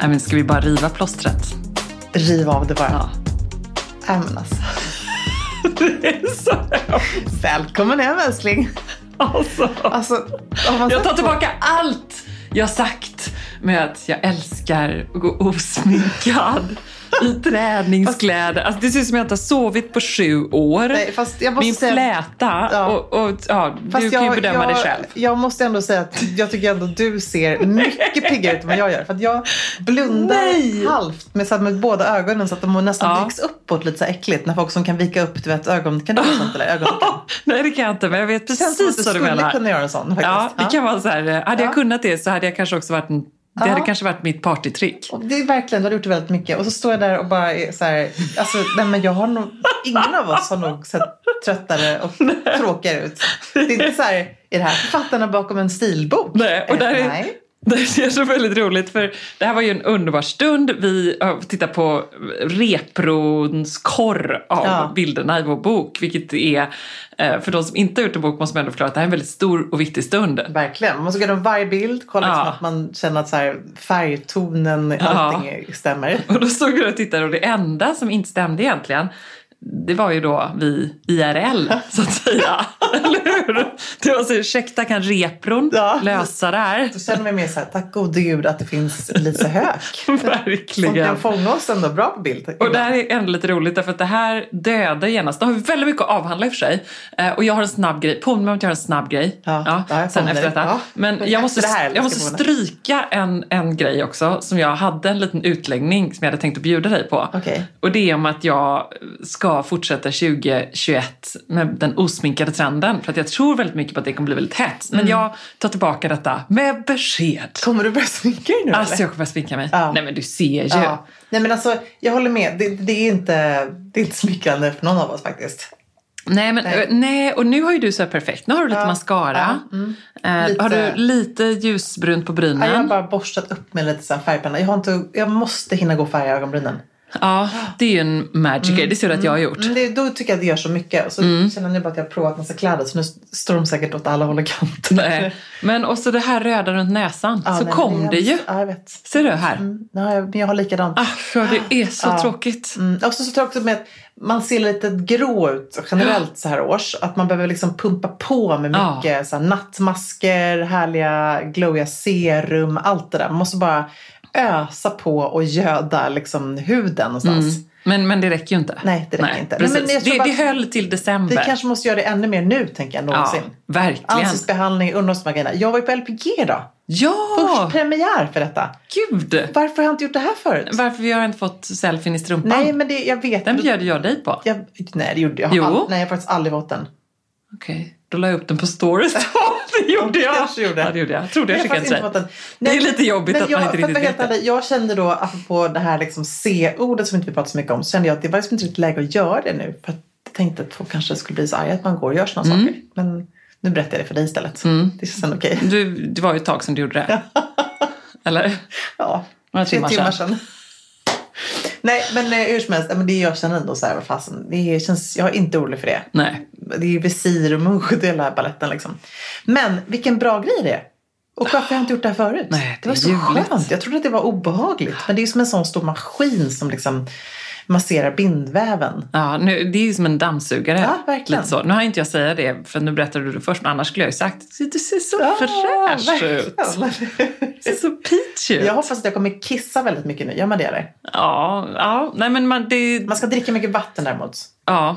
Nej, men ska vi bara riva plåstret? Riv av det bara. Ja. Äh, men alltså. Det är så Välkommen hem älskling. alltså. Alltså, Jag tar på- tillbaka allt jag sagt med att jag älskar att gå osminkad i träningskläder. Alltså det ser ut som att jag inte har sovit på sju år. Nej, Min säga- fläta. Ja. Och, och, ja, Fast du kan ju jag- bedöma jag, det själv. Jag måste ändå säga att jag tycker ändå du ser mycket piggare ut än vad jag gör. För att jag blundar Nej! halvt med, så här, med båda ögonen så att de nästan Ja. viks uppåt lite så här äckligt. När folk som kan vika upp du vet, ögon... Kan du göra sånt eller? Nej det kan jag inte men jag vet Det känns som att precis du vad du skulle menar. kunna göra en sån faktiskt. Ja, det kan vara så här. Hade Ja. jag kunnat det så hade jag kanske också varit en, det Ja. hade kanske varit mitt partytrick. Och det är verkligen, du har gjort det väldigt mycket. Och så står jag där och bara är så här, alltså nej men jag har nog, ingen av oss har nog sett tröttare och tråkigare ut. Det är inte så här, är det här författarna bakom en stilbok? Nej, och där är, Nej. Det är så väldigt roligt för det här var ju en underbar stund. Vi har tittat på reprons korr av Ja. bilderna i vår bok. Vilket är, eh, för de som inte har gjort en bok måste man ändå förklara att det här är en väldigt stor och viktig stund. Verkligen. Man måste gå igenom varje bild, kolla liksom Ja. att man känner att så här, färgtonen, Ja. allting är- stämmer. Och då stod vi och tittade och det enda som inte stämde egentligen det var ju då vi IRL så att säga. Eller hur? Det var så ursäkta kan repron Ja. lösa det här? Då känner man mer så här, tack gode gud att det finns Lisa Höök. Som Verkligen. kan fånga oss ändå bra på bild. Och det här är ändå lite roligt därför att det här dödar genast. Det har vi väldigt mycket att avhandla i och för sig. Eh, Och jag har en snabb grej. Påminn mig om att jag har en snabb grej. Ja, ja, jag sen efter detta. Ja. Men jag måste, här jag måste stryka en, en grej också som jag hade en liten utläggning som jag hade tänkt att bjuda dig på. Okej. Och det är om att jag ska fortsätta 2021 med den osminkade trenden. För att jag tror väldigt mycket på att det kommer bli väldigt hett. Mm. Men jag tar tillbaka detta med besked. Kommer du börja sminka dig nu Alltså eller? jag kommer att sminka mig. Ja. Nej men du ser ju. Ja. Nej men alltså, jag håller med. Det, det, är inte, det är inte smickrande för någon av oss faktiskt. Nej, men, Nej. nej. och nu har ju du så perfekt. Nu har du lite Ja, mascara. ja, mm. Eh, Lite- Har du lite ljusbrunt på Ja, jag har brynen? bara borstat upp med lite så färgpenna. Jag, har inte, jag måste hinna gå och färga ögonbrynen. Ja, det är ju en magic grej. Det ser du att jag har gjort. Mm, det, då tycker jag att det gör så mycket. Och så Mm. känner jag bara att jag har provat massa kläder så nu står de säkert åt alla håll och kanter. Nej. Men också det här röda runt näsan. Ja, så nej, kom men det ju. Ja, jag vet. Ser du här? Mm, ja, jag- men jag har likadant. För det är så Ja. tråkigt. Mm. Också så jag också med att man ser lite grå ut generellt så här års. Att man behöver liksom pumpa på med Ja. mycket så här, nattmasker, härliga glowiga serum, allt det där. Man måste bara ösa på och göda liksom huden någonstans. Mm. Men, men det räcker ju inte. Nej, det räcker inte. Precis. Nej, det, bara- det höll till december. Vi kanske måste göra det ännu mer nu, tänker jag, än ja, någonsin. verkligen. Ansiktsbehandling, grejerna. Jag var ju på LPG då. Ja, Först premiär för detta. gud! Varför har jag inte gjort det här förut? Varför vi har inte fått selfien i strumpan? Nej, men det, jag vet. Den bjöd jag dig på. jag, nej, det gjorde jag. Jo. All, nej, jag har faktiskt aldrig fått den. Okej, då la jag upp den på stories. det gjorde jag. kanske gjorde. Ja, det gjorde jag. Jag trodde jag skickade inte den. Det är lite jobbigt att man jag, inte för att riktigt vet det. Jag kände då, apropå det här liksom C-ordet som inte vi pratar så mycket om, så kände jag att det var liksom inte riktigt läge att göra det nu. För jag tänkte att folk kanske skulle bli så arga att man går och gör sådana Mm. saker. Men nu berättar jag det för dig istället. Det känns ändå okej. Du, det var ju ett tag sedan du gjorde det. Eller? Ja, tre timmar timmar sedan. Nej, men eh, hur som helst, men det jag känner ändå så här, vad fasen, det känns, jag är inte orolig för det. Nej. Det är visir och munskydd i hela baletten liksom. Men vilken bra grej det är. Och varför har jag inte gjort det här förut? Nej, det det var så ljuvligt. skönt. Jag trodde att det var obehagligt. Men det är ju som en sån stor maskin som liksom masserar bindväven. Ja, nu, det är ju som en dammsugare. Ja, verkligen. Lite så. Nu har inte jag säga det, för nu berättade du det först, men annars skulle jag ju sagt du ser så fräsch ut. Du ser så peach ut. Jag hoppas att jag kommer kissa väldigt mycket nu. Gör man det eller? Ja, ja, nej men man, det, Man ska dricka mycket vatten däremot. Ja,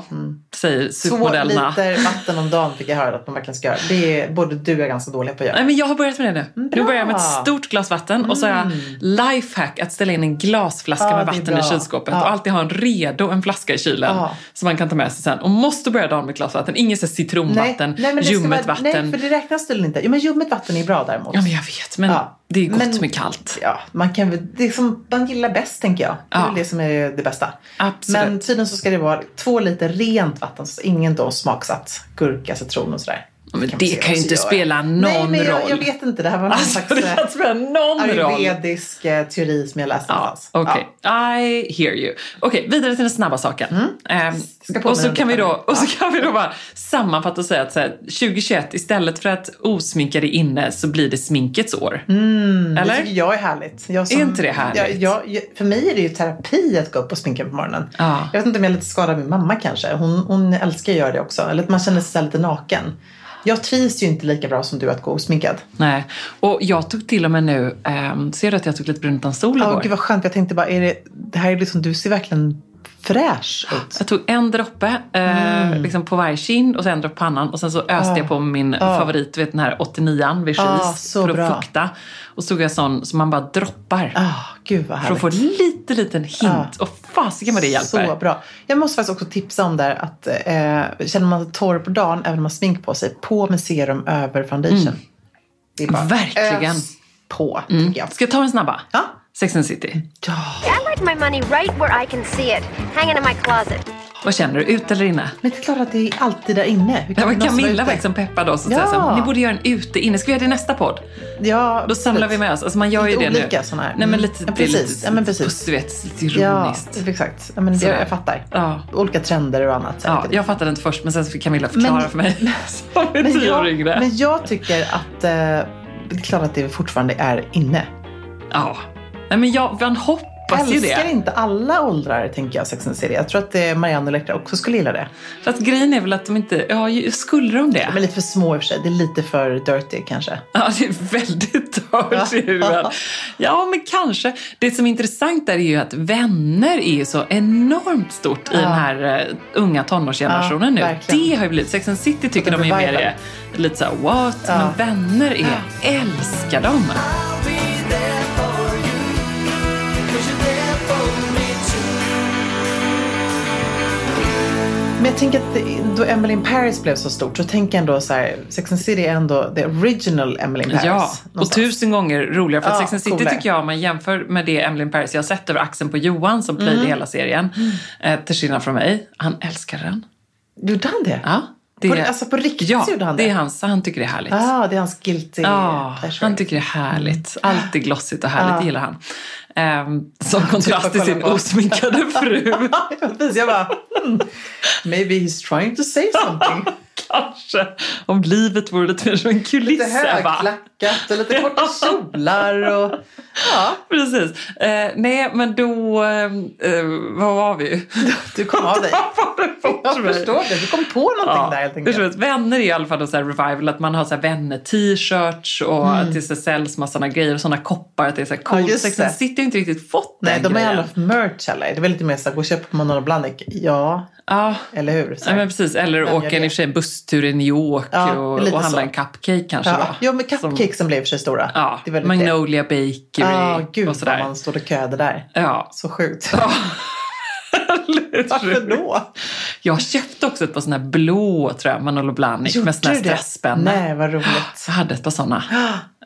säger Mm. Två supermodellerna. liter vatten om dagen fick jag höra att man verkligen ska göra. Det är både du och jag ganska dåliga på att göra. Nej, men jag har börjat med det nu. Nu Bra. Mm. börjar jag med ett stort glas vatten och så har jag lifehack att ställa in en glasflaska Ja, med är vatten i kylskåpet Ja. och alltid ha en redo en flaska i kylen Ja. som man kan ta med sig sen. Och måste börja dagen med ett glas vatten. Inget så citronvatten, det ska ljummet vara- vatten. Nej, för det räknas tydligen inte. Jo, men ljummet vatten är bra däremot. Ja, men jag vet. Men det är gott Men- med kallt. Ja, man kan det är som man gillar bäst tänker jag. Det är väl det som är det bästa. Absolut. Men tydligen så ska det vara två lite rent vatten, så ingen då smaksatt gurka, citron och sådär. Men det se kan ju vad inte som gör. spela någon Nej, men jag, roll. jag vet inte. Det här var någon Alltså, slags det eh, någon roll. ayurvedisk eh, teori som jag läste Ja. Okej, I hear you. Okej, vidare till den snabba saken. Mm. På och, så kan vi då, och så kan vi då bara sammanfatta och säga att så här, 2021, istället för att osminkade inne så blir det sminkets år. Det Eller? tycker jag är härligt. Jag Är inte det härligt? Jag, jag, för mig är det ju terapi att gå upp och sminka på morgonen. Ja. Jag vet inte om jag är lite skadad min mamma kanske. Hon, hon älskar att göra det också. Eller att man känner sig lite naken. Jag trivs ju inte lika bra som du att gå osminkad. Nej, och jag tog till och med nu, ähm, ser du att jag tog lite brun utan sol Ja, igår? gud vad skönt. Jag tänkte bara, är det, det här är liksom, du ser verkligen fräsch ut. Jag tog en droppe eh, liksom på varje kind och sen en droppe på pannan och sen så öste jag på min favorit, du vet den här 89an Vichy's Ah, för att bra. fukta. Och så tog jag sån som man bara droppar. Ah, gud vad För härligt. att få lite liten hint. Och fasiken vad det hjälper. Så bra. Jag måste faktiskt också tipsa om där att eh, känner man sig torr på dagen, även om man har smink på sig, på med serum över foundation. Det är bara Mm. Verkligen. ös på, tycker jag. Ska jag ta en snabba? Ja. Sex and City. Ja. I like my money right where I can see it, hanging in my closet. Vad känner du? Ut eller inne? Men det är klart att det är alltid där inne. Det kan var som Camilla var liksom peppad oss och Ja. sa ni borde göra en ute inne. Ska vi göra det i nästa podd? Ja, Då samlar vi med oss. Alltså man gör ju Lite det olika nu. såna här. Nej men lite, Ja, precis. lite, Ja, men precis. Puss, du vet, lite Ja, ironiskt. exakt. Ja, men det, jag fattar. Ja. Olika trender och annat. Ja, jag fattade inte först men sen fick Camilla förklara Men- för mig. Som en men, jag, men jag tycker att eh, det är klart att det fortfarande är inne. Ja. Nej men jag, man hoppas ju Älskar det. inte alla åldrar, tänker jag, Sex and the City. Jag tror att eh, Marianne och Elektra också skulle gilla det. För att grejen är väl att de inte, ja skulle de det? De är lite för små i och för sig. Det är lite för dirty kanske. Ja, det är väldigt dirty. men- Ja, men kanske. Det som är intressant där är ju att vänner är ju så enormt stort i den här uh, unga tonårsgenerationen Ja, nu. verkligen. Det har ju blivit, Sex and the City tycker de är mer lite så här, what? Ja. Men vänner är, älskar dem. Men jag tänker att då Emily in Paris blev så stort så tänker jag ändå så här, Sex and City är ändå the original Emily in Paris. Ja, och någonstans. tusen gånger roligare. För Ja, Sex and City coolare. tycker jag, om man jämför med det Emily in Paris jag har sett över axeln på Johan som Mm. playade hela serien, eh, till skillnad från mig, han älskar den. Gjorde han det? Ja, det, På- alltså på riktigt ja, gjorde han det det? är hans, han tycker det är härligt. Ja, ah, det är hans guilty pleasure. han tycker det är härligt. Allt är glossigt och härligt, det gillar han. Ehm, som kontrast till sin osminkade fru. Jag bara, hmm, maybe he's trying to say something. Kanske. Om livet vore lite mer som en kuliss. Lite högklackat och lite korta kjolar och ja, Precis. Eh, nej, men då... Eh, eh, vad var vi? du kom av dig. Jag mig? förstår det, du kom på någonting där helt enkelt. vänner är i alla fall så revival, att man har så vänner-t-shirts och att det så säljs massa grejer och sådana koppar. Att det är så här Mm. Ja, coolt. just Sex and City har inte riktigt fått Nej, den de har grejen. alla merch eller? Det är väl lite mer så här, gå och köp på Manolo Blahnik. Ja, Ja, eller hur? Så ja, men precis. Eller Vem åka en, i en busstur i New York Ja, och, och handla så. en cupcake kanske ja, då. ja, men Som- cupcakesen blev i och för sig stora. Ja, det är väldigt det. Magnolia Bakery Ja, gud och vad sådär. man stod och köade där. Ja. Så sjukt. Ja. Varför då? Jag köpte också ett par sådana här blå tror jag, Manolo Blahnik med såna här stresspennor. Nej, vad roligt. Jag hade ett par sådana.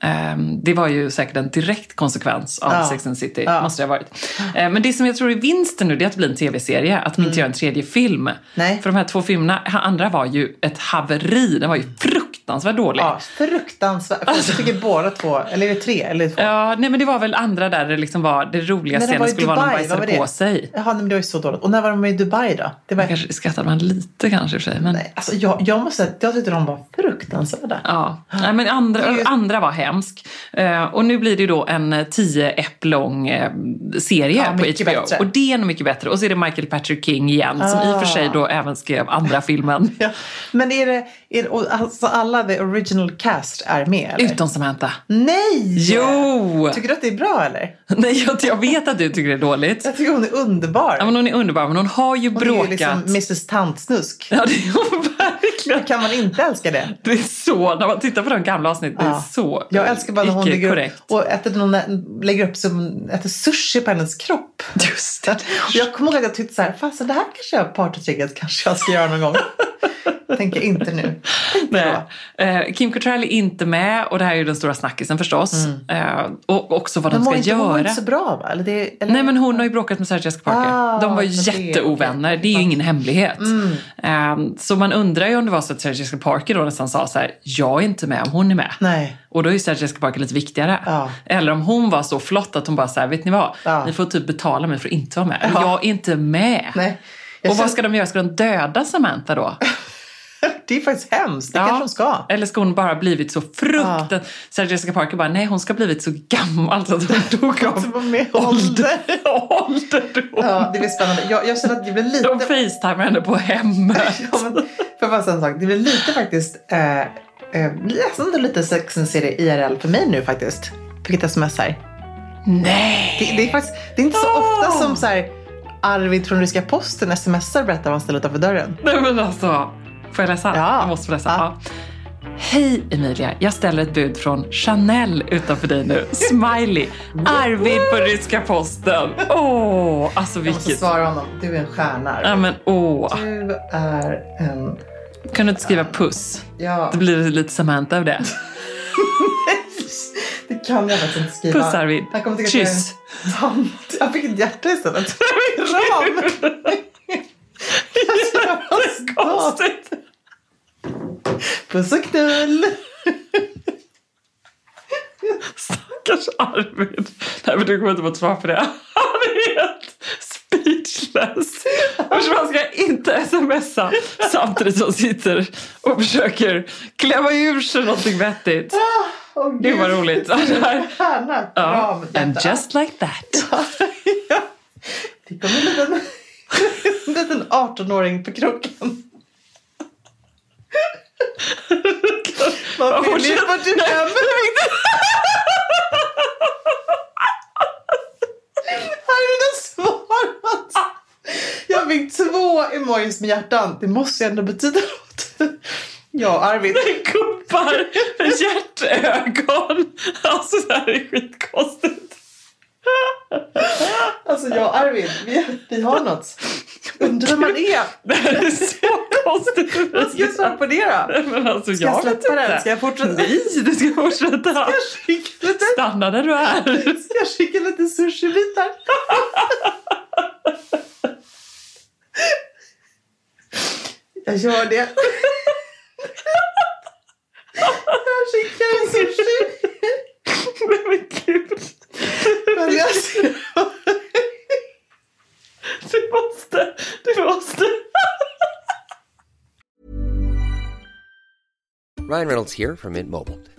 Ehm, det var ju säkert en direkt konsekvens av Ja. Sex and City. Ja. Måste det ha varit. Ehm, men det som jag tror är vinsten nu det är att det blir en tv-serie. Att de inte gör en tredje film. Mm. Nej. För de här två filmerna, andra var ju ett haveri. Den var ju fruktansvärt dålig. Ja, fruktansvärt. För Jag tycker båda två, eller är det tre? Eller två? Ja, nej men det var väl andra där det liksom var, det roliga scenen var skulle vara när de Dubai, bajsade var på sig. Jaha, nej, men det var ju så dåligt. Och när var de i Dubai då? Det var... Kanske skrattade man lite kanske i och för sig. Men... Nej, alltså jag, jag måste säga att jag tyckte de var fruktansvärda. Ja, Nej, men andra, ju- andra var hemsk. Eh, och nu blir det ju då en tio ep lång eh, serie Ja, på HBO. bättre. Och det är nog mycket bättre. Och så är det Michael Patrick King igen, som i och för sig då även skrev andra filmen. Ja. Men är det, är det alltså alla the original cast är med eller? Utom Samantha. Nej! Jo! Tycker du att det är bra eller? Nej, jag, jag vet att du tycker det är dåligt. Jag tycker hon är underbar. Ja, men hon är underbar, men hon har ju hon är bråkat. ju liksom Mrs Tantsnusk. Ja, det är hon verkligen. Kan man inte älska det? Det är så, när man tittar på de gamla avsnitten, det är Ja. så Jag älskar bara när hon lägger korrekt. upp, och äter, någon, lägger upp som äter sushi på hennes kropp. Just det. Och jag kommer ihåg att jag tyckte så här, fasen det här kanske jag partytrigget kanske jag ska göra någon gång. Tänker inte nu. Tänkte Nej. då. Eh, Kim Cattrall är inte med och det här är ju den stora snackisen förstås. Eh, och också vad Men de mår ska inte, hon mår göra. inte så bra va? Eller det, eller? Nej men hon har ju bråkat med Sarah Jessica Parker. Ah, de var ju men jätteovänner, det är ju ingen hemlighet. Eh, så man undrar ju om det var så att Sarah Jessica Parker då nästan sa så här, jag är inte med om hon är med. Nej. Och då är ju Sarah Jessica Parker lite viktigare. Ja. Eller om hon var så flott att hon bara så här, vet ni vad? Ja. Ni får typ betala mig för att inte vara med. Men Ja. Jag är inte med. Nej. Och vad ska de göra? Ska de döda Samantha då? Det är faktiskt hemskt. Det kanske de ska. Eller ska hon bara blivit så fruktansvärt... Sarah Jessica Parker bara, nej hon ska blivit så gammal så att hon dog av ålder. ålder då. Ja, det blir spännande. Jag, jag känner att det blir lite... De facetimar henne på hemmet. Ja, men, får jag bara säga en sak? Det blir lite faktiskt... Eh, eh, nästan lite Sex and City IRL för mig nu faktiskt. Fick ett sms här. Nej! Det, det är faktiskt det är inte så Åh! ofta som så här, Arvid från Ryska Posten smsar och berättar vad han ställer utanför dörren. Nej men alltså, får jag läsa? Ja. Jag måste få läsa. Ja. Ja. Hej Emilia, jag ställer ett bud från Chanel utanför dig nu. Smiley. Arvid på ryska posten. Åh, alltså Jag måste vilket... svara honom. Du är en stjärna. Arvid. Ja men åh. Du är en... Kan du inte skriva puss? Ja, Det blir lite Samantha av det. det kan jag faktiskt inte skriva. Puss Arvid. Han kommer tycka Kyss. att jag är en tant. Jag fick ett hjärta istället. Kram! Konstigt. Puss och knull! Stackars Arvid. Nej men du kommer inte få ett svar på det. Han är helt speechless. Usch, Man ska inte smsa samtidigt som sitter och försöker klämma ur sig någonting vettigt. Åh, Det Gud. var roligt. Ja, det här- Stjärna, Ja. And just like that. ja. Det en liten, en liten 18-åring på kroken. Ja, fyller ju fortsätt. 45? Arvid har svarat. Jag fick två emojis med hjärtan. Det måste ju ändå betyda något. Ja, Arvid. Kuppar med hjärtögon. Alltså det här är skitkonstigt. Alltså jag och Arvid, vi, vi har något. Undrar vem man är. Det här är så konstigt. Vad ska jag svara på det då? Men alltså, Ska jag jag släppa den? Ska jag fortsätta? Nej, du ska fortsätta. Ska jag skicka lite, Stanna där du är. ska jag skicka lite sushibitar? Jag gör det. Jag skickar en sushi. Nej men gud. Men jag ser... Du måste, du måste. Ryan Reynolds here from Mint Mobile.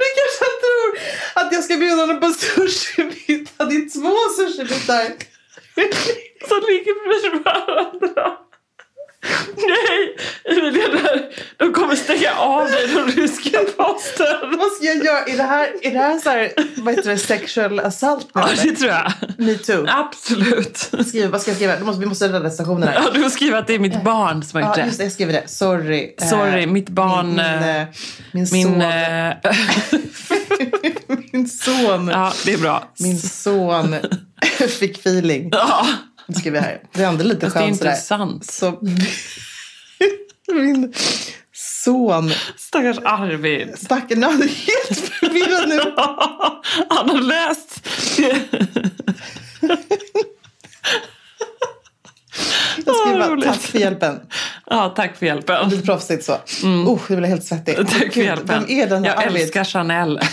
Nu kanske han tror att jag ska bjuda honom på sushibitar. Det är två sushibitar. Som ligger bredvid varandra. Nej, Emilia, där- de kommer stänga av dig den ryska posten. Vad ska jag göra? Är det här, är det här så här, vad heter det, sexual assault? Ja, det tror jag. Me too. Absolut. Skriv, vad ska jag skriva? Måste, vi måste rädda stationerna. Ja, du får skriva att det är mitt barn som har gjort Ja, det. just det, jag skriver det. Sorry. Eh, Sorry, mitt barn, Min, min, eh, eh, min, Min... son. eh, min son. ja, det är bra. Min son fick feeling. Ja, Nu skriver jag här. Det är ändå lite fast det är skönt inte sådär. sant. Så min son, Stackars Arvid. stackaren, nu är han helt förvirrad nu. Han har läst. Jag skriver bara, roligt. tack för hjälpen. Ja, tack för hjälpen. Lite proffsigt så. Oh, jag blir helt svettig. Tack för Gud, hjälpen. Vem är den här Jag Arvid? älskar Chanel.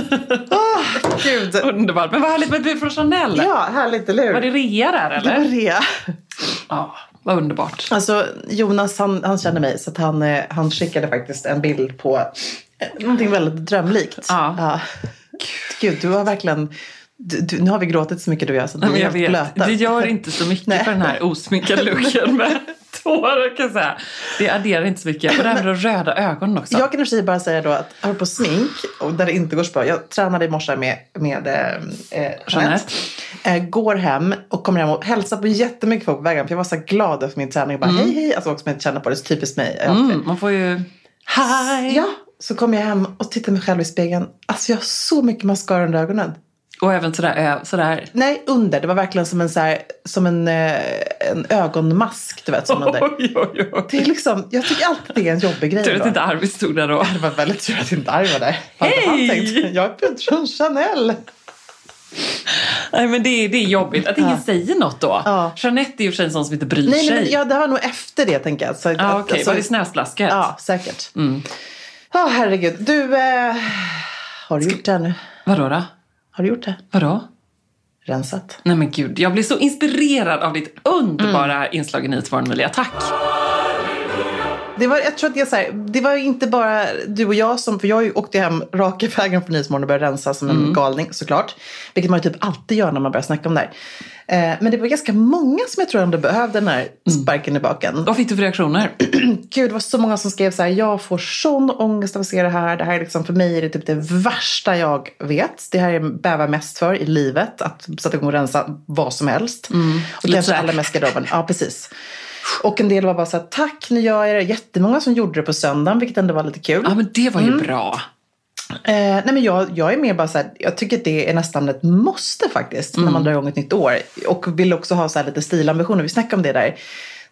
Gud. Underbart. Men vad härligt med bud från Chanel. Ja, härligt, eller hur? Var det rea där Det var eller? rea. Ja, vad underbart. Alltså Jonas han, han känner mig så att han, eh, han skickade faktiskt en bild på eh, någonting väldigt drömlikt. Ja. Gud, du har verkligen... Du, du, nu har vi gråtit så mycket du och jag så att vi men är helt vet, blöta. det gör inte så mycket för den här osminkade looken med tårar kan jag säga. Det adderar inte så mycket. Och det här med de röda ögonen också. Jag kan i och för sig bara säga då att apropå smink, och där det inte går så bra. Jag tränade i morse med, med eh, eh, Jeanette. Eh, går hem och kommer hem och hälsar på jättemycket folk på vägen. För jag var så glad efter min träning. Bara, hej hej. Alltså också med att känna på det. Så typiskt mig. Mm, man får ju... Hi! Ja, så kom jag hem och tittade mig själv i spegeln. Alltså jag har så mycket mascara under ögonen. Och även sådär, ö- sådär. Nej, under. Det var verkligen som en, så här, som en, eh, en ögonmask. Du vet, som. Oj, oj, oj. Det är liksom, jag tycker alltid det är en jobbig grej. Tur att då. inte Arvid stod där då. Det var väldigt tur att inte Arg var där. Hej! Jag är från Chanel. Nej men det är, det är jobbigt att ingen säger något då. Ja. Jeanette är ju för sig en sån som inte bryr Nej, sig. nej men, ja, det var nog efter det tänker jag. Så, Ja, att- okej. alltså- Var det snöslasket? Ja, säkert. Ja, Mm. herregud. Du, eh, har du gjort det här nu? Vadå då? Har du gjort det? Vadå? Rensat? Nej men gud, jag blir så inspirerad av ditt underbara Mm. inslag i Nyhetsmorgon Emilia. Tack! Det var, jag tror att jag, så här, det var inte bara du och jag som, för jag åkte hem raka vägen från Nyhetsmorgon och började rensa som en galning såklart. Vilket man ju typ alltid gör när man börjar snacka om det här. Eh, men det var ganska många som jag tror ändå behövde den här sparken i baken. Vad fick du för reaktioner? Gud, det var så många som skrev så här, jag får sån ångest av att se det här. Det här är liksom, för mig är det typ det värsta jag vet. Det här är bävar mest för i livet. Att sätta igång och rensa vad som helst. Och Mm. Lite kanske allra mest garderoben. Ja, precis. Och en del var bara så här, tack, nu gör jag det. Jättemånga som gjorde det på söndagen, vilket ändå var lite kul. Ja, men det var ju bra. Eh, nej men jag, jag är mer bara så här, jag tycker att det är nästan ett måste faktiskt när Mm. man drar igång ett nytt år. Och vill också ha så här lite stilambitioner. Vi snackade om det där,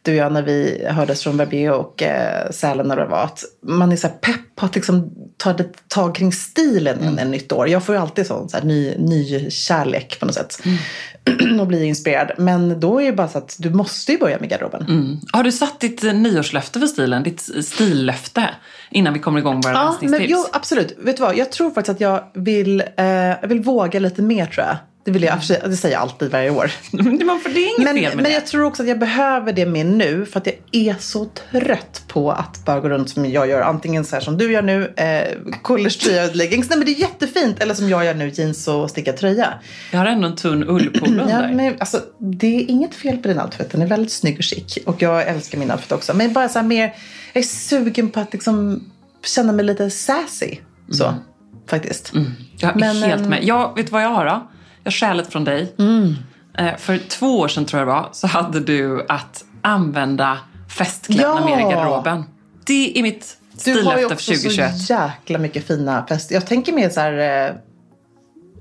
du och jag, när vi hördes från Verbier och eh, Sälen när det var. Att man är så pepp på att liksom ta ett tag kring stilen Mm. en, nytt år. Jag får ju alltid sån så här, ny, ny kärlek på något sätt. Mm. och blir inspirerad. Men då är det bara så att du måste ju börja med garderoben. Mm. Har du satt ditt eh, nyårslöfte för stilen? Ditt stillöfte? Innan vi kommer igång våra Ja, men jo, absolut. Vet du vad? Jag tror faktiskt att jag vill, eh, jag vill våga lite mer tror jag. Det vill jag, det säger jag alltid varje år. Men det är inget Men, fel med men det. jag tror också att jag behöver det mer nu för att jag är så trött på att bara gå runt som jag gör. Antingen så här som du gör nu, eh, collegetröja och leggings. Nej men det är jättefint. Eller som jag gör nu, jeans och stickad tröja. Jag har ändå en tunn ullpolo Ja, under. men, alltså, det är inget fel på din outfit. Den är väldigt snygg och chic. Och jag älskar min outfit också. Men bara så mer, jag är sugen på att liksom känna mig lite sassy. Så, faktiskt. Jag är Men, helt ehm, med. Jag, vet du vad jag har då? Jag stjälet från dig. Eh, för två år sedan tror jag det var, så hade du att använda festkläderna Ja. mer i garderoben. Det är mitt Du har ju också för 2021. så jäkla mycket fina fester. Jag tänker mer så här, eh,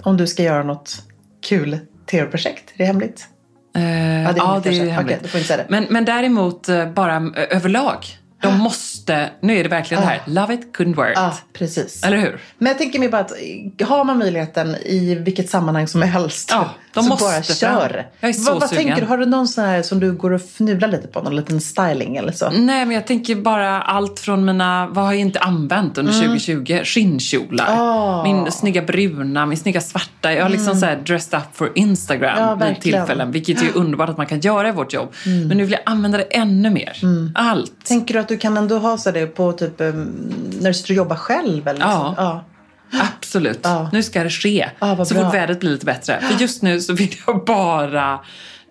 om du ska göra något kul tv-projekt. Är det hemligt? Eh, Ja, det är ja, hemligt det är hemligt. Det. Men, men däremot eh, bara eh, överlag. De måste, nu är det verkligen det här, love it, couldn't wear it. Ja, precis. Eller hur? Men jag tänker mig bara att har man möjligheten i vilket sammanhang som helst. Ja, de så måste bara fram. kör. Jag är så vad, vad sugen. tänker du? Har du någon sån här som du går och fnular lite på? Någon liten styling eller så? Nej, men jag tänker bara allt från mina, vad har jag inte använt under Mm. 2020? Skinnkjolar. Ah. Min snygga bruna, min snygga svarta. Jag har liksom så här dressed up for Instagram Ja, vid tillfällen. Vilket är underbart att man kan göra i vårt jobb. Men nu vill jag använda det ännu mer. Allt. Mm. Tänker du att du kan ändå ha så det på typ eh, när du sitter och jobbar själv? Eller Ja. ja. Absolut. Ja. Nu ska det ske. Ja, så bra. fort vädret blir lite bättre. För just nu så vill jag bara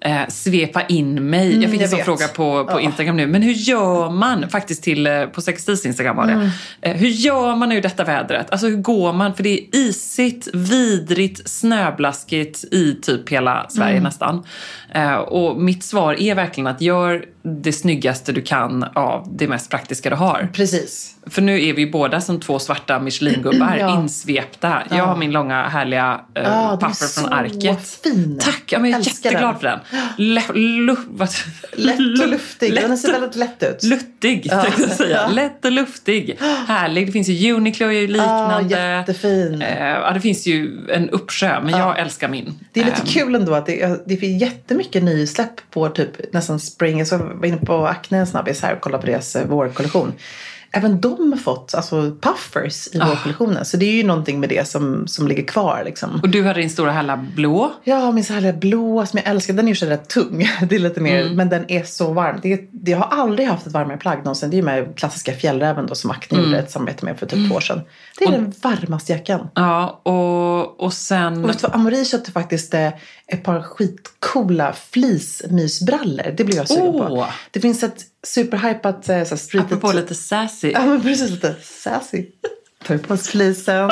eh, svepa in mig. jag fick Mm, jag en sån fråga på, på Instagram nu. Men hur gör man, faktiskt till, eh, på Sextils Instagram var det. Mm. Eh, hur gör man nu detta vädret? Alltså hur går man? För det är isigt, vidrigt, snöblaskigt i typ hela Sverige Mm. nästan. Eh, och mitt svar är verkligen att gör det snyggaste du kan av det mest praktiska du har. Precis. För nu är vi båda som två svarta Michelin-gubbar Ja. insvepta. Jag har min långa härliga Ja, den är puffer från arket. fin. Tack! Ja, men jag är Älskar jätteglad den. för den. Lätt och luftig. Lätt, Den ser väldigt lätt ut. luttig, tänkte jag säga. Lätt och luftig. Härlig. Det finns ju Uniqlo är ju liknande. Ja, jättefin. Eh, ja, det finns ju en uppsjö, men jag älskar min. Det är lite Eh, kul ändå att det, det finns jättemycket nysläpp på typ nästan spring. Jag var inne på Acne en snabbis här och kollade på deras eh, vårkollektion. Även de har fått alltså, puffers i vårkollektionen. Så det är ju någonting med det som, som ligger kvar. Liksom. Och du hade din stora härliga blå. Ja, min så här blå som jag älskar. Den är ju så rätt tung. Det är lite mer, Mm. men den är så varm. Det, det, jag har aldrig haft ett varmare plagg någonsin. Det är ju med klassiska fjällräven då som Acne Mm. gjorde ett samarbete med för typ två år sedan. Det är den varmaste jackan. Ja, och, och sen... Och vet du vad, Amori köpte faktiskt eh, ett par skitcoola fleecemysbrallor. Det blir jag sugen Åh. på. Det finns ett superhypat eh, så här streetet... Apropå lite sassy. Ja men precis, lite sassy. Vi på oss fleecen.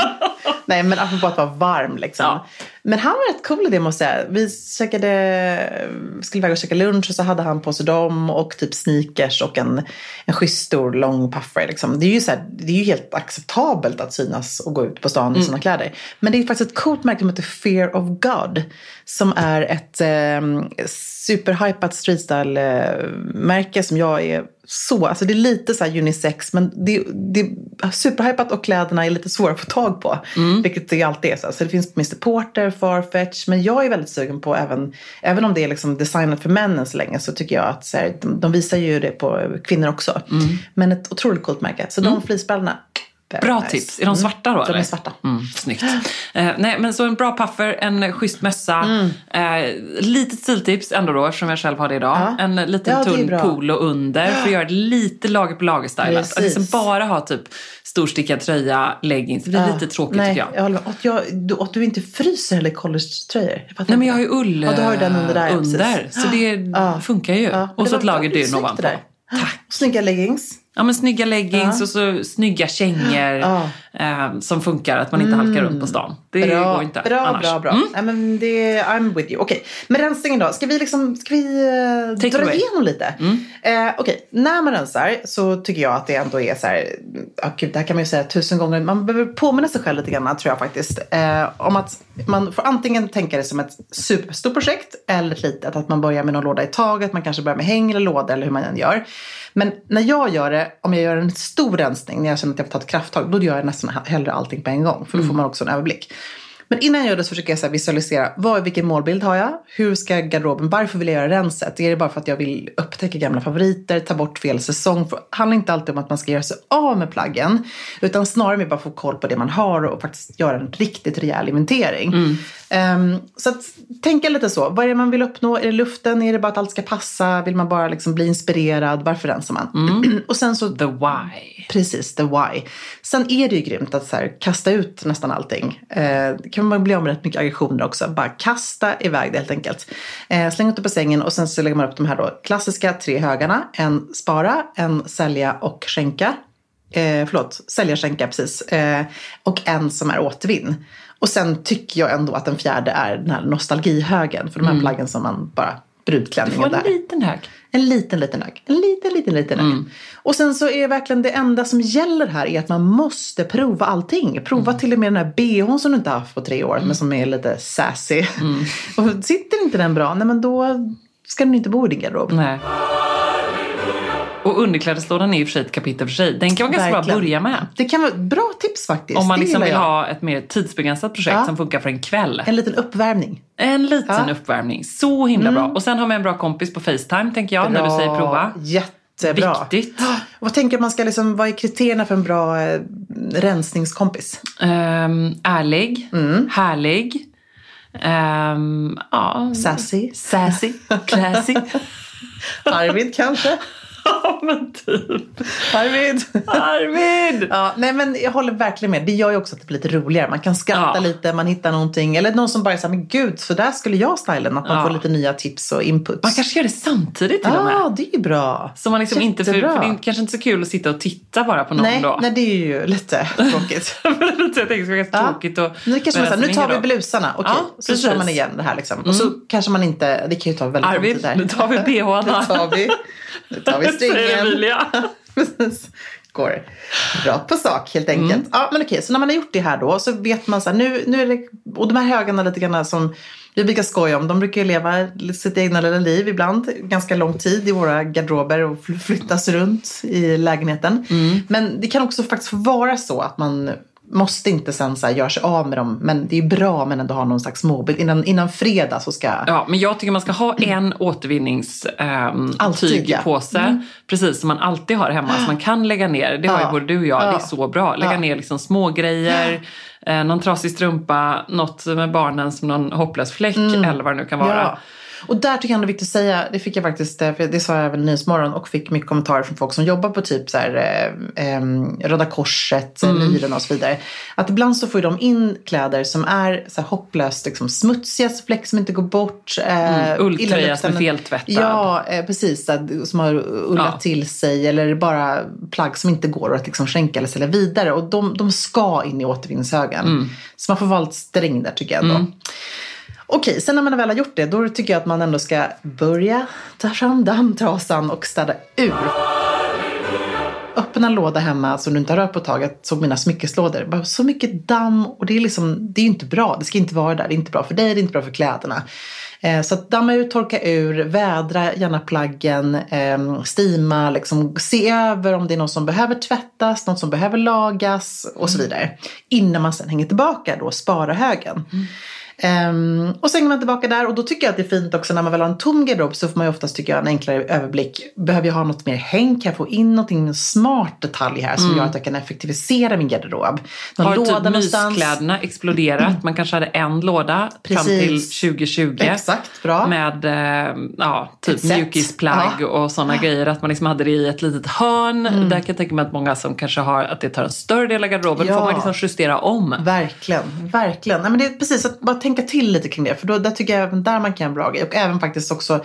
Nej men apropå att vara varm liksom. Ja. Men han var rätt cool i det måste jag säga. Vi käkade, skulle iväg och käka lunch och så hade han på sig dem och typ sneakers och en, en schysst stor lång puffer. Liksom. Det, är ju så här, det är ju helt acceptabelt att synas och gå ut på stan i Mm. sina kläder. Men det är faktiskt ett coolt märke som heter Fear of God. Som är ett eh, superhypat streetstyle-märke som jag är så, alltså det är lite så här unisex men det, det är superhypat och kläderna är lite svåra att få tag på. Vilket det alltid är så. Så det finns Mr Porter, Farfetch men jag är väldigt sugen på även, även om det är liksom designat för männen så länge så tycker jag att så här, de, de visar ju det på kvinnor också. Men ett otroligt coolt märke. Så de fleecebrallorna Very Bra nice. tips. Är de svarta då? De eller? är svarta. Mm, snyggt. Eh, nej, men så en bra puffer, en schysst mössa. Mm. Eh, lite stiltips ändå då, eftersom jag själv har det idag. Ja. En liten Ja, tunn polo under för att göra det lite lager på lager stylat. Att liksom bara ha typ storstickad tröja, leggings. Det blir lite tråkigt Nej, tycker jag. håller med. Att, jag, du, att du inte fryser heller collegetröjor. Jag Nej men jag har ju ull Ja, du har den under där, ja, under, precis. så det Ja. funkar ju. Ja, och så ett lager dyn ovanpå. Tack. Snygga leggings. Ja men snygga leggings Ja. och så snygga kängor Ja. eh, som funkar, att man inte halkar runt på stan. Det Bra, går inte bra, annars. bra, bra. Mm. Men det, I'm with you. Okej, men rensningen då. Ska vi, liksom, ska vi eh, Take dra away. igenom lite? Eh, Okej, när man rensar så tycker jag att det ändå är så här, ja gud, det här kan man ju säga tusen gånger. Man behöver påminna sig själv lite grann tror jag faktiskt. Eh, om att man får antingen tänka det som ett superstort projekt eller ett litet. Att man börjar med någon låda i taget, man kanske börjar med häng eller låda eller hur man än gör. Men när jag gör det, om jag gör en stor rensning, när jag känner att jag får ta ett krafttag, då gör jag nästan hellre allting på en gång. För då får man också en överblick. Men innan jag gör det så försöker jag så visualisera, vad, vilken målbild har jag? Hur ska garderoben, varför vill jag göra renset? Är det bara för att jag vill upptäcka gamla favoriter, ta bort fel säsong? För det handlar inte alltid om att man ska göra sig av med plaggen. Utan snarare med bara få koll på det man har och faktiskt göra en riktigt rejäl inventering. Ehm, så att tänka lite så, vad är det man vill uppnå? Är det luften? Är det bara att allt ska passa? Vill man bara liksom bli inspirerad? Varför rensar man? och sen så The why. Precis, the why. Sen är det ju grymt att så här, kasta ut nästan allting. Eh, kan man bli av med rätt mycket aggressioner också. Bara kasta iväg det helt enkelt. Eh, släng ut det på sängen och sen så lägger man upp de här då klassiska tre högarna. En spara, en sälja och skänka. Eh, förlåt, sälja, skänka precis. Eh, och en som är återvinn. Och sen tycker jag ändå att den fjärde är den här nostalgihögen. För de här plaggen som man bara, brudklänningen Få en där. liten hög. En liten, liten hög. En liten, liten, liten hög. Och sen så är verkligen det enda som gäller här är att man måste prova allting. Prova till och med den här bhn som du inte har haft på tre år, men som är lite sassy. och sitter inte den bra, nej men då ska den inte bo i din garderob. Nej. Och underklädeslådan är i och för sig ett kapitel för sig. Den kan vara ganska bra att börja med. Det kan vara bra tips faktiskt. Om man liksom vill jag. ha ett mer tidsbegränsat projekt Ja. som funkar för en kväll. En liten uppvärmning. En liten Ja. Mm. uppvärmning. Så himla bra. Och sen har man en bra kompis på Facetime tänker jag, när du säger prova. Jättebra. Viktigt. Och vad tänker man ska liksom, vad är kriterierna för en bra eh, rensningskompis? Um, ärlig, Mm. härlig. Um, ja. Sassy. Sassy, classy. Arvid kanske? Ja men typ. Arvid. Arvid! Ja, nej men jag håller verkligen med. Det gör ju också att det blir lite roligare. Man kan skratta Ja. lite, man hittar någonting. Eller någon som bara säger, men gud, så där skulle jag styla den. Att man Ja. får lite nya tips och inputs. Man kanske gör det samtidigt till och med. Ja, det är ju bra. Så man liksom inte, för, för det är kanske inte så kul att sitta och titta bara på någon nej, då. nej, det är ju lite tråkigt. jag tänkte att det ganska Ja. tråkigt och Nu, kanske man säger, nu tar vi blusarna, okej. Ja, så precis. kör man igen det här liksom. Och så kanske man inte, det kan ju ta väldigt lång Arvid, tid där. nu tar vi bh-arna. Nu tar vi, nu tar vi Säger. Emilia. Precis. Går rakt på sak helt enkelt. Mm. Ja men okej, så när man har gjort det här då så vet man så här, nu, nu är det, och de här högarna lite grann som vi brukar skoja om, de brukar ju leva sitt egna lilla liv ibland, ganska lång tid i våra garderober och fly- flyttas runt i lägenheten. Mm. Men det kan också faktiskt vara så att man måste inte sen så här göra sig av med dem, men det är bra men ändå ha någon slags målbild. Innan, innan fredag så ska Ja, men jag tycker man ska ha en återvinningspåse Alltid, ja. påse Precis, som man alltid har hemma. Som man kan lägga ner. Det har ju Ja. både du och jag. Det är Ja. så bra. Lägga Ja. ner liksom små grejer, eh, någon trasig strumpa, något med barnen som någon hopplös fläck eller vad det nu kan vara. Mm. Och där tycker jag det är viktigt att säga, det fick jag faktiskt, eh, för det sa jag även i Nyhetsmorgon och fick mycket kommentarer från folk som jobbar på typ så här, eh, Röda Korset, mm. Myrorna och så vidare. Att ibland så får de in kläder som är så här hopplöst liksom, smutsiga, fläck som inte går bort. Eh, Mm, ulltröja som är feltvättad. Ja, eh, precis. här, Som har ullat Ja. till sig eller bara plagg som inte går att liksom skänka eller sälja vidare. Och de, de ska in i återvinningshögen. Mm. Så man får vara lite sträng där tycker jag ändå. Okej, sen när man väl har gjort det, då tycker jag att man ändå ska börja ta fram dammtrasan och städa ur. Öppna en låda hemma som du inte har rört på ett tag, såg mina smyckeslådor. Bara så mycket damm och det är liksom, det är inte bra. Det ska inte vara där. Det är inte bra för dig, det är inte bra för kläderna. Eh, så att damma ut, torka ur, vädra gärna plaggen, eh, stima, liksom, se över om det är något som behöver tvättas, något som behöver lagas och så vidare. Innan man sen hänger tillbaka då, spara högen. Ehm, och så hänger man tillbaka där och då tycker jag att det är fint också när man väl har en tom garderob så får man ju oftast tycker jag en enklare överblick. Behöver jag ha något mer häng? Kan jag få in någonting smart detalj här som gör att jag kan effektivisera min garderob? Någon Har låda typ någonstans. myskläderna exploderat? Man kanske hade en låda fram Precis. till 2020. Exakt, bra. Med eh, ja, typ mjukisplagg Ja. och sådana grejer. Att man liksom hade det i ett litet hörn. Där kan jag tänka mig att många som kanske har att det tar en större del av garderoben. Ja. får man liksom justera om. Verkligen, verkligen. Nej, men det är precis att bara tänka till lite kring det. För då, där tycker jag även där man kan göra. Och även faktiskt också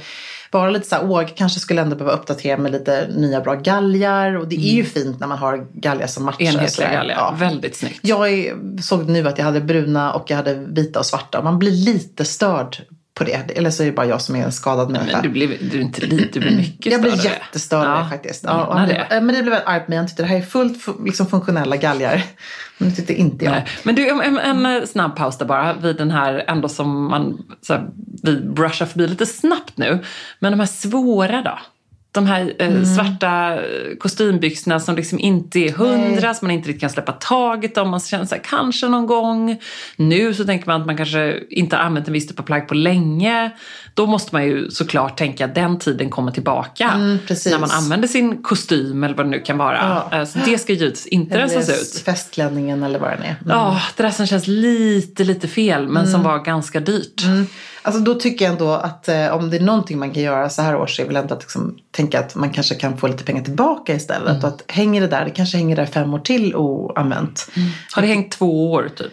vara lite så här, åh, jag kanske skulle ändå behöva uppdatera med lite nya bra galgar. Och det är ju fint när man har galgar som matchar. Enhetliga galgar. Ja. Väldigt snyggt. Jag är, såg nu att jag hade bruna och jag hade vita och svarta. Man blir lite störd på det. Eller så är det bara jag som är en skadad människa. Men du blir, du är inte lite, du blir mycket jag blir jättestörd det faktiskt. Ja, det. blev, men det blev väldigt arg på mig. Han tyckte det här är fullt fu- liksom, funktionella galgar. Men det tyckte inte jag. Nej. Men du, en, en, en snabb paus där bara vid den här ändå som man så här, vi brushar förbi lite snabbt nu. Men de här svåra då? De här eh, Mm. svarta kostymbyxorna som liksom inte är hundra, som man inte riktigt kan släppa taget om. Man känner så här, kanske någon gång. Nu så tänker man att man kanske inte har använt en viss typ av plagg på länge. Då måste man ju såklart tänka att den tiden kommer tillbaka. Mm, när man använder sin kostym eller vad det nu kan vara. Ja. Eh, Så det ska givetvis inte rensas ut. festklänningen eller vad den är. Mm. Ja, det där som känns lite, lite fel men som var ganska dyrt. Alltså då tycker jag ändå att eh, om det är någonting man kan göra så här års så är väl ändå att liksom, tänka att man kanske kan få lite pengar tillbaka istället. Mm. Och att hänger det där, det kanske hänger där fem år till oanvänt. Har det hängt två år typ?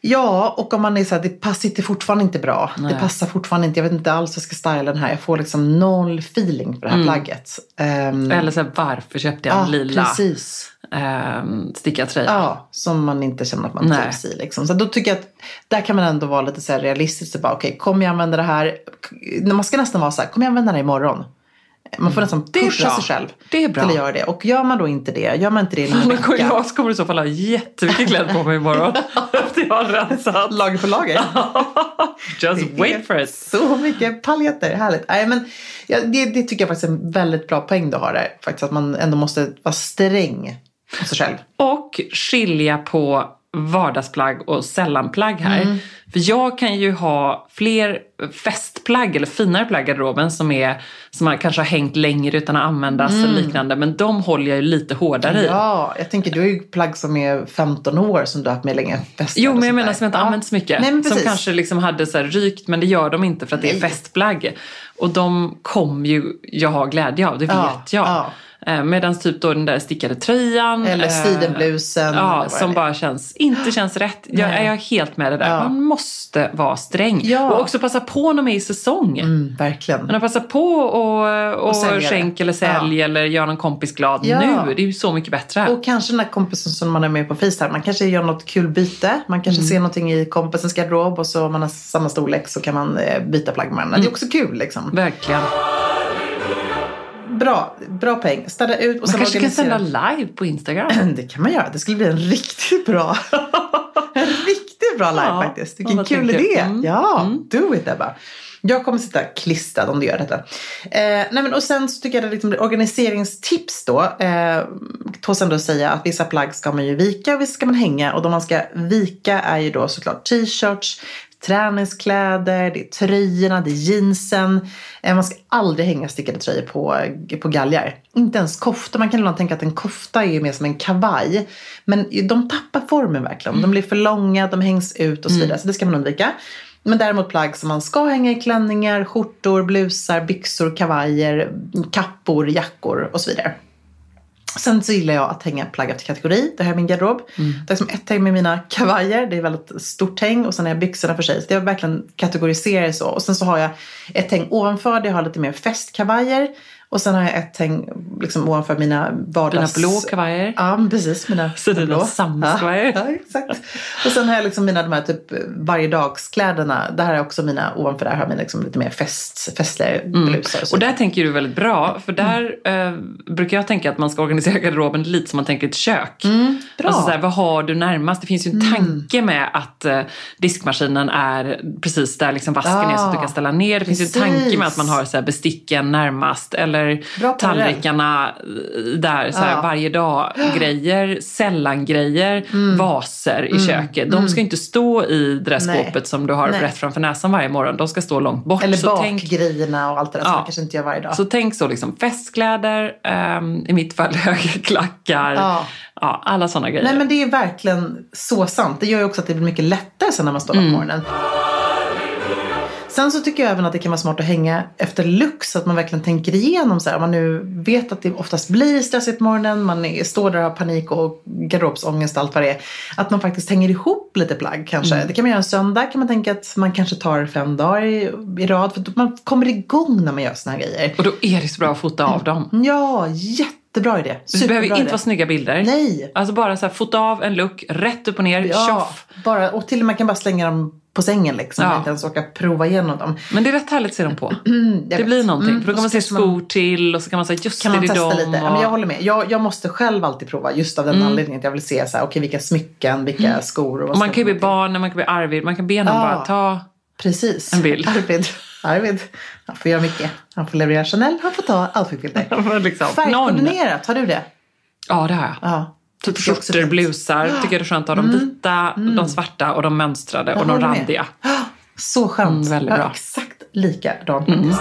Ja, och om man är så här, det passar sitter fortfarande inte bra. Nej. Det passar fortfarande inte, jag vet inte alls hur jag ska styla den här. Jag får liksom noll feeling för det här plagget. Ehm, Eller så här, varför köpte jag en ja, lila precis. ehm, stickad tröja? Ja, som man inte känner att man Nej. trivs i. Liksom. Så då tycker jag att där kan man ändå vara lite så här realistisk. Okej, kommer jag använda det här? Man ska nästan vara så här, kommer jag använda det här imorgon? Man får nästan Mm. Pusha sig själv Det är bra. till att göra det. Och gör man då inte det, gör man inte det i en vecka. jag kommer i så fall ha jättemycket kläder på mig imorgon. Efter jag har rensat. Lager på lager. Just wait for it. Så mycket paljetter, härligt. Nej, men, ja, det, det tycker jag faktiskt är en väldigt bra poäng du har där. Faktiskt att man ändå måste vara sträng på sig själv. Och skilja på vardagsplagg och sällanplagg här. För jag kan ju ha fler festplagg eller finare plagg i garderoben som, är, som man kanske har hängt längre utan att användas eller liknande. Men de håller jag ju lite hårdare i. Ja, jag tänker du har ju plagg som är 15 år som du har haft med länge. Jo, men jag menar där. som jag inte Ja. använt så mycket. Nej, som kanske liksom hade så här rykt, men det gör de inte för att det är Nej. festplagg. Och de kommer ju jag ha glädje av, det vet Ja, jag. ja. Medan typ då den där stickade tröjan. Eller eh, sidenblusen. eller Ja, som det bara känns, inte känns rätt. Jag Nej. är jag helt med det där. Ja. Man måste vara sträng. Ja. Och också passa på när de är i säsong. Mm, verkligen. Att passa på och, och, Och skänk eller sälj Ja. eller göra någon kompis glad nu. Det är ju så mycket bättre. Och kanske den här kompisen som man är med på Facetime. Man kanske gör något kul byte. Man kanske Mm. ser någonting i kompisens garderob och så om man har samma storlek så kan man eh, byta plagg med. Mm. Det är också kul liksom. Verkligen. Bra, bra poäng. Städa ut och Man sen kanske kan organisera. sända live på Instagram. Det kan man göra. Det skulle bli en riktigt bra, en riktigt bra live Ja. faktiskt. Vilken kul idé. Mm. Ja, do it Ebba. Jag kommer sitta klistrad om du gör detta. Eh, nej men, och sen så tycker jag det liksom organiseringstips då. Eh, tås ändå säga att vissa plagg ska man ju vika och vissa ska man hänga. Och de man ska vika är ju då såklart t-shirts, träningskläder, det är tröjorna, det är jeansen. Eh, man ska aldrig hänga stickade tröjor på, på galgar. Inte ens kofta. Man kan ibland tänka att en kofta är mer som en kavaj. Men de tappar formen verkligen. De blir för långa, de hängs ut och så vidare. Så det ska man undvika. Men däremot plagg som man ska hänga i klänningar, skjortor, blusar, byxor, kavajer, kappor, jackor och så vidare. Sen så gillar jag att hänga plagg efter kategori. Det här är min garderob. Det är som ett häng med mina kavajer. Det är väldigt stort häng. Och sen har jag byxorna för sig. Så jag verkligen kategoriserar så. Och sen så har jag ett häng ovanför. jag har lite mer festkavajer. Och sen har jag ett häng liksom ovanför mina Dina vardags... blå kavajer. Ja, precis. Mina Så dina blå. sammetskavajer. Ja, ja, exakt. Och sen har jag liksom mina de här typ varje dagskläderna. Där har jag också mina, ovanför där har jag mina liksom lite mer fest, festliga blusar. så. Och där tänker du väldigt bra, för där eh, brukar jag tänka att man ska organisera garderoben lite som man tänker ett kök. Mm, bra. Alltså så här, vad har du närmast? Det finns ju en tanke med att eh, diskmaskinen är precis där liksom vasken är så att du kan ställa ner. Det finns ju en tanke med att man har så här, besticken närmast eller eller tallrikarna där så här, Ja. varje dag. Grejer, sällan-grejer, vaser i köket. De ska inte stå i det där Nej. skåpet som du har Nej. rätt framför näsan varje morgon. De ska stå långt bort. Eller så tänk, bakgrejerna och allt det där som Ja. man kanske inte gör varje dag. så tänk så liksom festkläder, ehm, i mitt fall högerklackar, Ja. ja, alla sådana grejer. Nej men det är verkligen så sant. Det gör ju också att det blir mycket lättare sen när man står upp på morgonen. Sen så tycker jag även att det kan vara smart att hänga efter så att man verkligen tänker igenom så här. Om man nu vet att det oftast blir stressigt på morgonen, man är, står där och har panik och garderobsångest och allt vad det är. Att man faktiskt hänger ihop lite plagg kanske. Det kan man göra en söndag kan man tänka att man kanske tar fem dagar i, i rad. För man kommer igång när man gör såna här grejer. Och då är det så bra att fota av dem. Ja, jättebra idé. Det behöver Superbra inte vara snygga bilder. Nej. Alltså bara så här, fota av en look, rätt upp och ner, Ja, tjoff. bara, och till och med man kan bara slänga dem på sängen liksom. Ja. Inte ens åka prova igenom dem. Men det är rätt härligt att se dem på. det vet. blir någonting. Mm, För då kan och man se kanske man- skor till och så kan man säga just Kan det, man testa dem. lite? Ja, och- men jag håller med. Jag, jag måste själv alltid prova just av den anledningen att jag vill se så här, okej, vilka smycken, vilka skor och Och man kan ju bli man- barn, man kan bli Arvid, man kan be någon Ja. bara ta... Precis. En bild. Arvid. Arvid. Han får göra mycket. Han får leverera Chanel, han får ta outfitbilder. liksom, Färgkoordinerat, har du det? Ja, det har jag. Ja. Typ skjortor, blusar. Tycker det är skönt att ha de vita, de svarta och de mönstrade och de randiga. Så skönt. Mm, väldigt Ja, bra. exakt likadant faktiskt.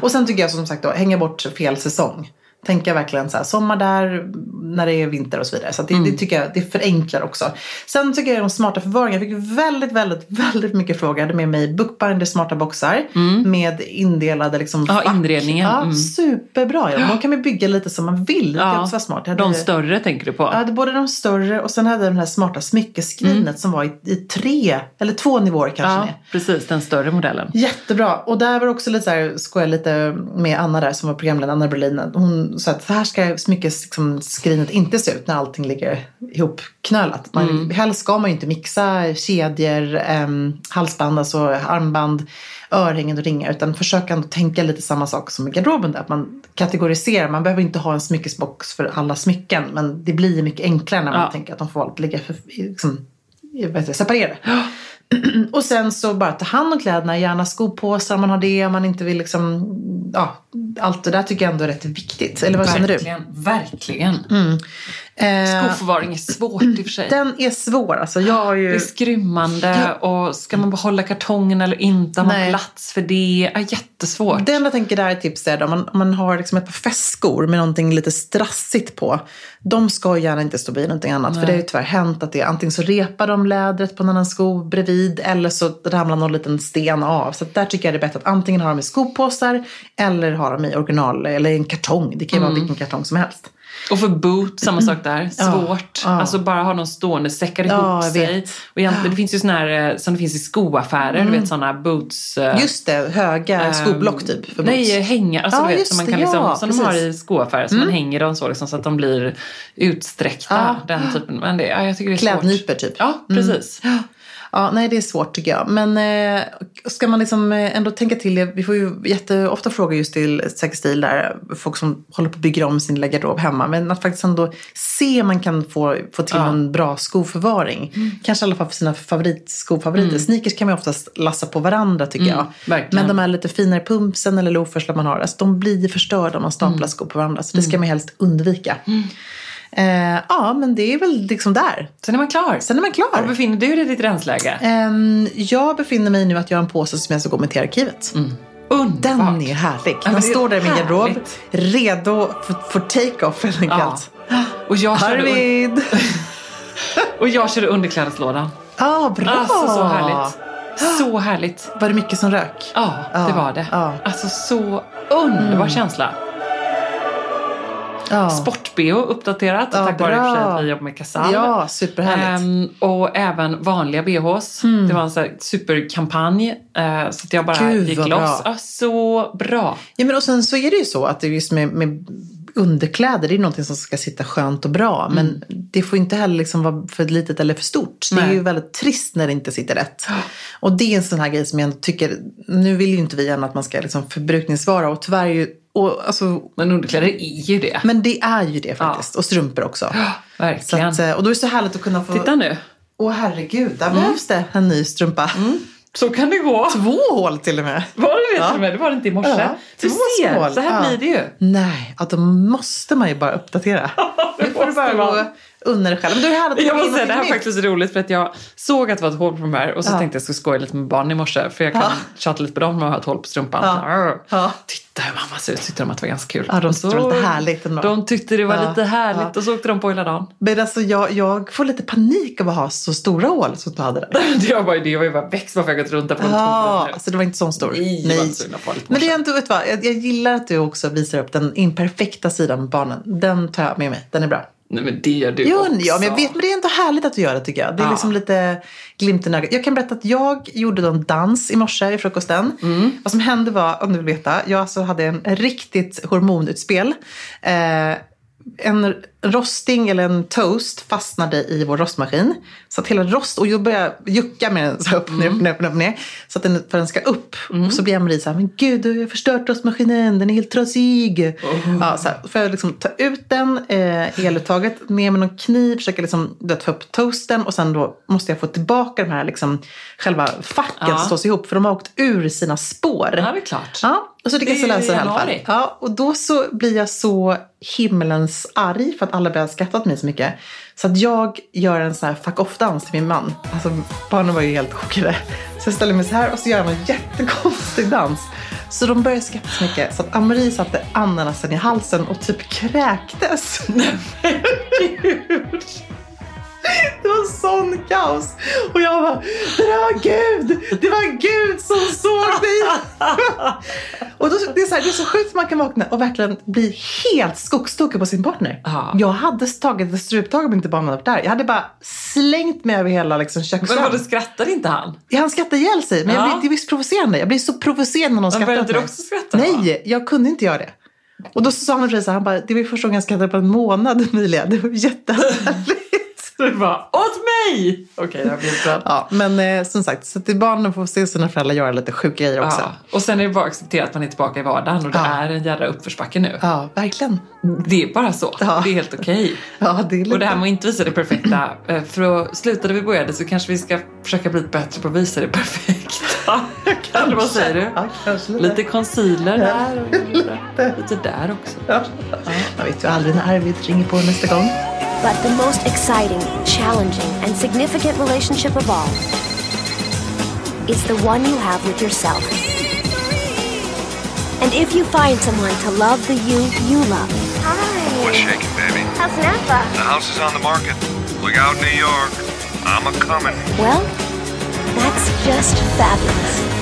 Och sen tycker jag som sagt då, hänga bort fel säsong. Tänka verkligen så här, sommar där, när det är vinter och så vidare. Så det, Mm. det tycker jag, det förenklar också. Sen tycker jag de smarta förvaringar. Jag fick väldigt, väldigt, väldigt mycket frågor. Jag hade med mig Bookbinder smarta boxar. Med indelade liksom Mm. Ja, fack. inredningen. Ja, Mm. superbra. Ja. De kan man bygga lite som man vill. Det också vara smart. Hade- de större tänker du på. hade både de större och sen hade jag den här smarta smyckeskrinet som var i, i tre eller två nivåer kanske. Mm. Ja, precis. Den större modellen. Jättebra. Och där var det också lite så här, skoja lite med Anna där som var programledare, Anna Berlin. Hon sa att så här ska smyckeskrinet inte se ut när allting ligger ihopknölat. Man, Mm. Helst ska man ju inte mixa kedjor, em, halsband, alltså armband, örhängen och ringar. Utan försöka ändå tänka lite samma sak som i garderoben där. Att man kategoriserar. Man behöver inte ha en smyckesbox för alla smycken. Men det blir mycket enklare när man Ja. tänker att de får ligga för, liksom, separerade. Och sen så bara ta hand om kläderna, gärna skopåsar om man har det, om man inte vill liksom, ja, allt det där tycker jag ändå är rätt viktigt. Eller vad känner du? verkligen, verkligen. Eh, Skoförvaring är svårt i och för sig. den är svår, alltså jag har Det är ju... skrymmande och ska man behålla kartongen eller inte? Har man Nej. plats för det? Ja, jättesvårt. Det enda jag tänker där är tips är om man, om man har liksom ett par festskor med någonting lite strassigt på. De ska ju gärna inte stå bredvid någonting annat. För det har ju tyvärr hänt att det är antingen så repar de lädret på en annan sko bredvid eller så ramlar någon liten sten av. Så där tycker jag det är bättre att antingen ha dem i skopåsar eller ha dem i original eller i en kartong. Det kan ju vara vilken kartong som helst. Och för boot, samma sak där. Svårt. ja. Alltså bara ha dem stående, säckar ihop Ja, sig. Och egentligen, det finns ju såna här eh, som det finns i skoaffärer. Du vet såna boots. eh, Just det, höga skoblock typ. För Nej, hänga. Alltså, Ja, du vet, som man det, kan liksom, ja, som de har. Mm. i skoaffärer. Så man hänger dem så, liksom, så att de blir utsträckta. Ja. Den typen. Men det, ja, jag tycker det är svårt. Klädnypor typ. Ja, precis. Ja, nej det är svårt tycker jag. Men eh, ska man liksom eh, ändå tänka till det. Vi får ju jätteofta frågor just till Säker stil där. Folk som håller på att bygga om sin lilla garderob hemma. Men att faktiskt ändå se om man kan få, få till Ja. en bra skoförvaring. Mm. Kanske i alla fall för sina favorit, skofavoriter. Sneakers kan man oftast lassa på varandra tycker jag. Mm, verkligen. Men de här lite finare pumpsen eller loafers man har. Alltså, de blir förstörda om man staplar Mm. skor på varandra. Så det ska man helst undvika. Eh, ja, men det är väl liksom där. Sen är man klar. Sen är man klar. Var befinner du dig i ditt rensläge? Ehm, jag befinner mig nu att jag har en påse som jag ska gå med till arkivet. Underbart. Den är härlig. det är står där i min garderob. Redo för, för take-off helt enkelt. Och jag Arvid! och jag körde underklädeslådan. Ja, bra! Alltså så härligt. Så härligt. Var det mycket som rök? Ja, det Ja, var det. ja. Mm. Alltså så underbar känsla. Ja. Sport-BH uppdaterat Ja, tack vare att vi jobbar med Casall. Ja, superhärligt. Ehm, och även vanliga BHs. Det var en här superkampanj. eh, så att jag bara Gud, gick loss. bra. Ja, så bra. Ja, men och sen så är det ju så att det just med, med underkläder, det är någonting som ska sitta skönt och bra. Men det får inte heller liksom vara för litet eller för stort. Det är Nej. ju väldigt trist när det inte sitter rätt. Och det är en sån här grej som jag tycker, nu vill ju inte vi gärna att man ska liksom förbrukningsvara och tyvärr är ju, och, alltså, Men underkläder är ju det. men det är ju det faktiskt. Och strumpor också. Så Verkligen. att, eh, och då är det så härligt att kunna få... Titta nu. Åh herregud, där behövs det en ny strumpa. Så kan det gå. Två hål till och med. Var det till och med. Det var det inte i morse. Ja, du det ser, smål. så här Ja. blir det ju. Nej, att då måste man ju bara uppdatera. det Nu får du bara gå unna dig själv. Men du hade Jag måste säga, det här är faktiskt roligt för att jag såg att det var ett hål på de här och så Ja. tänkte jag skulle skoja lite med barnen i morse för jag kan Ja. tjata lite på dem när man har ett hål på strumpan. Ja. Så. Ja. Titta hur mamma ser ut, tyckte de att det var ganska kul. Ja, de tyckte det var lite härligt ändå. De tyckte det var Ja. lite härligt och så åkte de på hela dagen. Men alltså jag, jag får lite panik av att ha så stora hål som du hade där. Det var, bara, det var ju bara växt varför jag gått runt där på Ja, alltså det var inte sån stor. Nej, så i Men det är ändå, vet du vad, jag, jag gillar att du också visar upp den imperfekta sidan med barnen. Den tar jag med mig, den är bra. Nej men det gör du Jo, också. ja, men jag vet, men det är ändå härligt att du gör det tycker jag. Det är Ja. liksom lite glimten i ögat. Jag kan berätta att jag gjorde en dans i morse i frukosten. Mm. Vad som hände var, om du vill veta, jag alltså hade en riktigt hormonutspel. Eh, en rosting eller en toast fastnade i vår rostmaskin. Så att hela rost, och jag började jucka med den så här upp, ner, upp, ner, upp, ner, upp, ner. Så att den, för den ska upp. Och så blir Marie så här, men gud du har förstört rostmaskinen, den är helt trasig. Ja, så här, får jag liksom ta ut den, eh, eluttaget, ner med någon kniv, försöka liksom, få upp toasten och sen då måste jag få tillbaka de här liksom, själva facken Ja. som slås ihop för de har åkt ur sina spår. Ja, det är klart. Ja, och så lyckas Det jag är lösa det i alla fall. Ja, och då så blir jag så himmelens arg för att alla börjar skratta åt mig så mycket. Så att jag gör en sån här fuck off-dans till min man. Alltså barnen var ju helt chockade. Så jag ställer mig så här och så gör jag en jättekonstig dans. Så de började skratta så mycket så att Amarie satte ananasen i halsen och typ kräktes. Det var sån kaos. Och jag bara, det där var Gud! Det var Gud som såg dig! och då, det, är så här, det är så sjukt att man kan vakna och verkligen bli helt skogstokig på sin partner. Ja. Jag hade tagit ett struptag om inte barnen hade varit där. Jag hade bara slängt mig över hela liksom, Men köksön. vadå, skrattade inte han? Han skrattade ihjäl sig, men jag Ja. blir, det är visst provocerande. Jag blir så provocerad när någon skrattar åt du mig. också skratta? Nej, jag kunde inte göra det. Och då sa han precis så här, han bara, det var första gången jag skrattade på en månad, Emilia. Det var jättehärligt. Du bara, åt mig! Okej, jag blir glad. Ja, men eh, som sagt, så att barnen får se sina föräldrar göra lite sjuka grejer också. Ja. Och sen är det bara att acceptera att man är tillbaka i vardagen och det Ja. är en jävla uppförsbacke nu. Ja, verkligen. Det är bara så. Ja. Det är helt okej. Ja, det är lite... Och det här med att inte visa det perfekta, eh, för att sluta där vi började så kanske vi ska försöka bli bättre på att visa det perfekta. Eller vad säger du? Ja, kanske lite. Lite concealer där och lite, lite där också. Ja. Jag vet ju aldrig när Arvid ringer på nästa gång. But the most exciting, challenging, and significant relationship of all is the one you have with yourself. And if you find someone to love the you you love, Hi. What's hi, shaking, baby? how's Napa? The house is on the market. Look out, New York. I'm a coming. Well, that's just fabulous.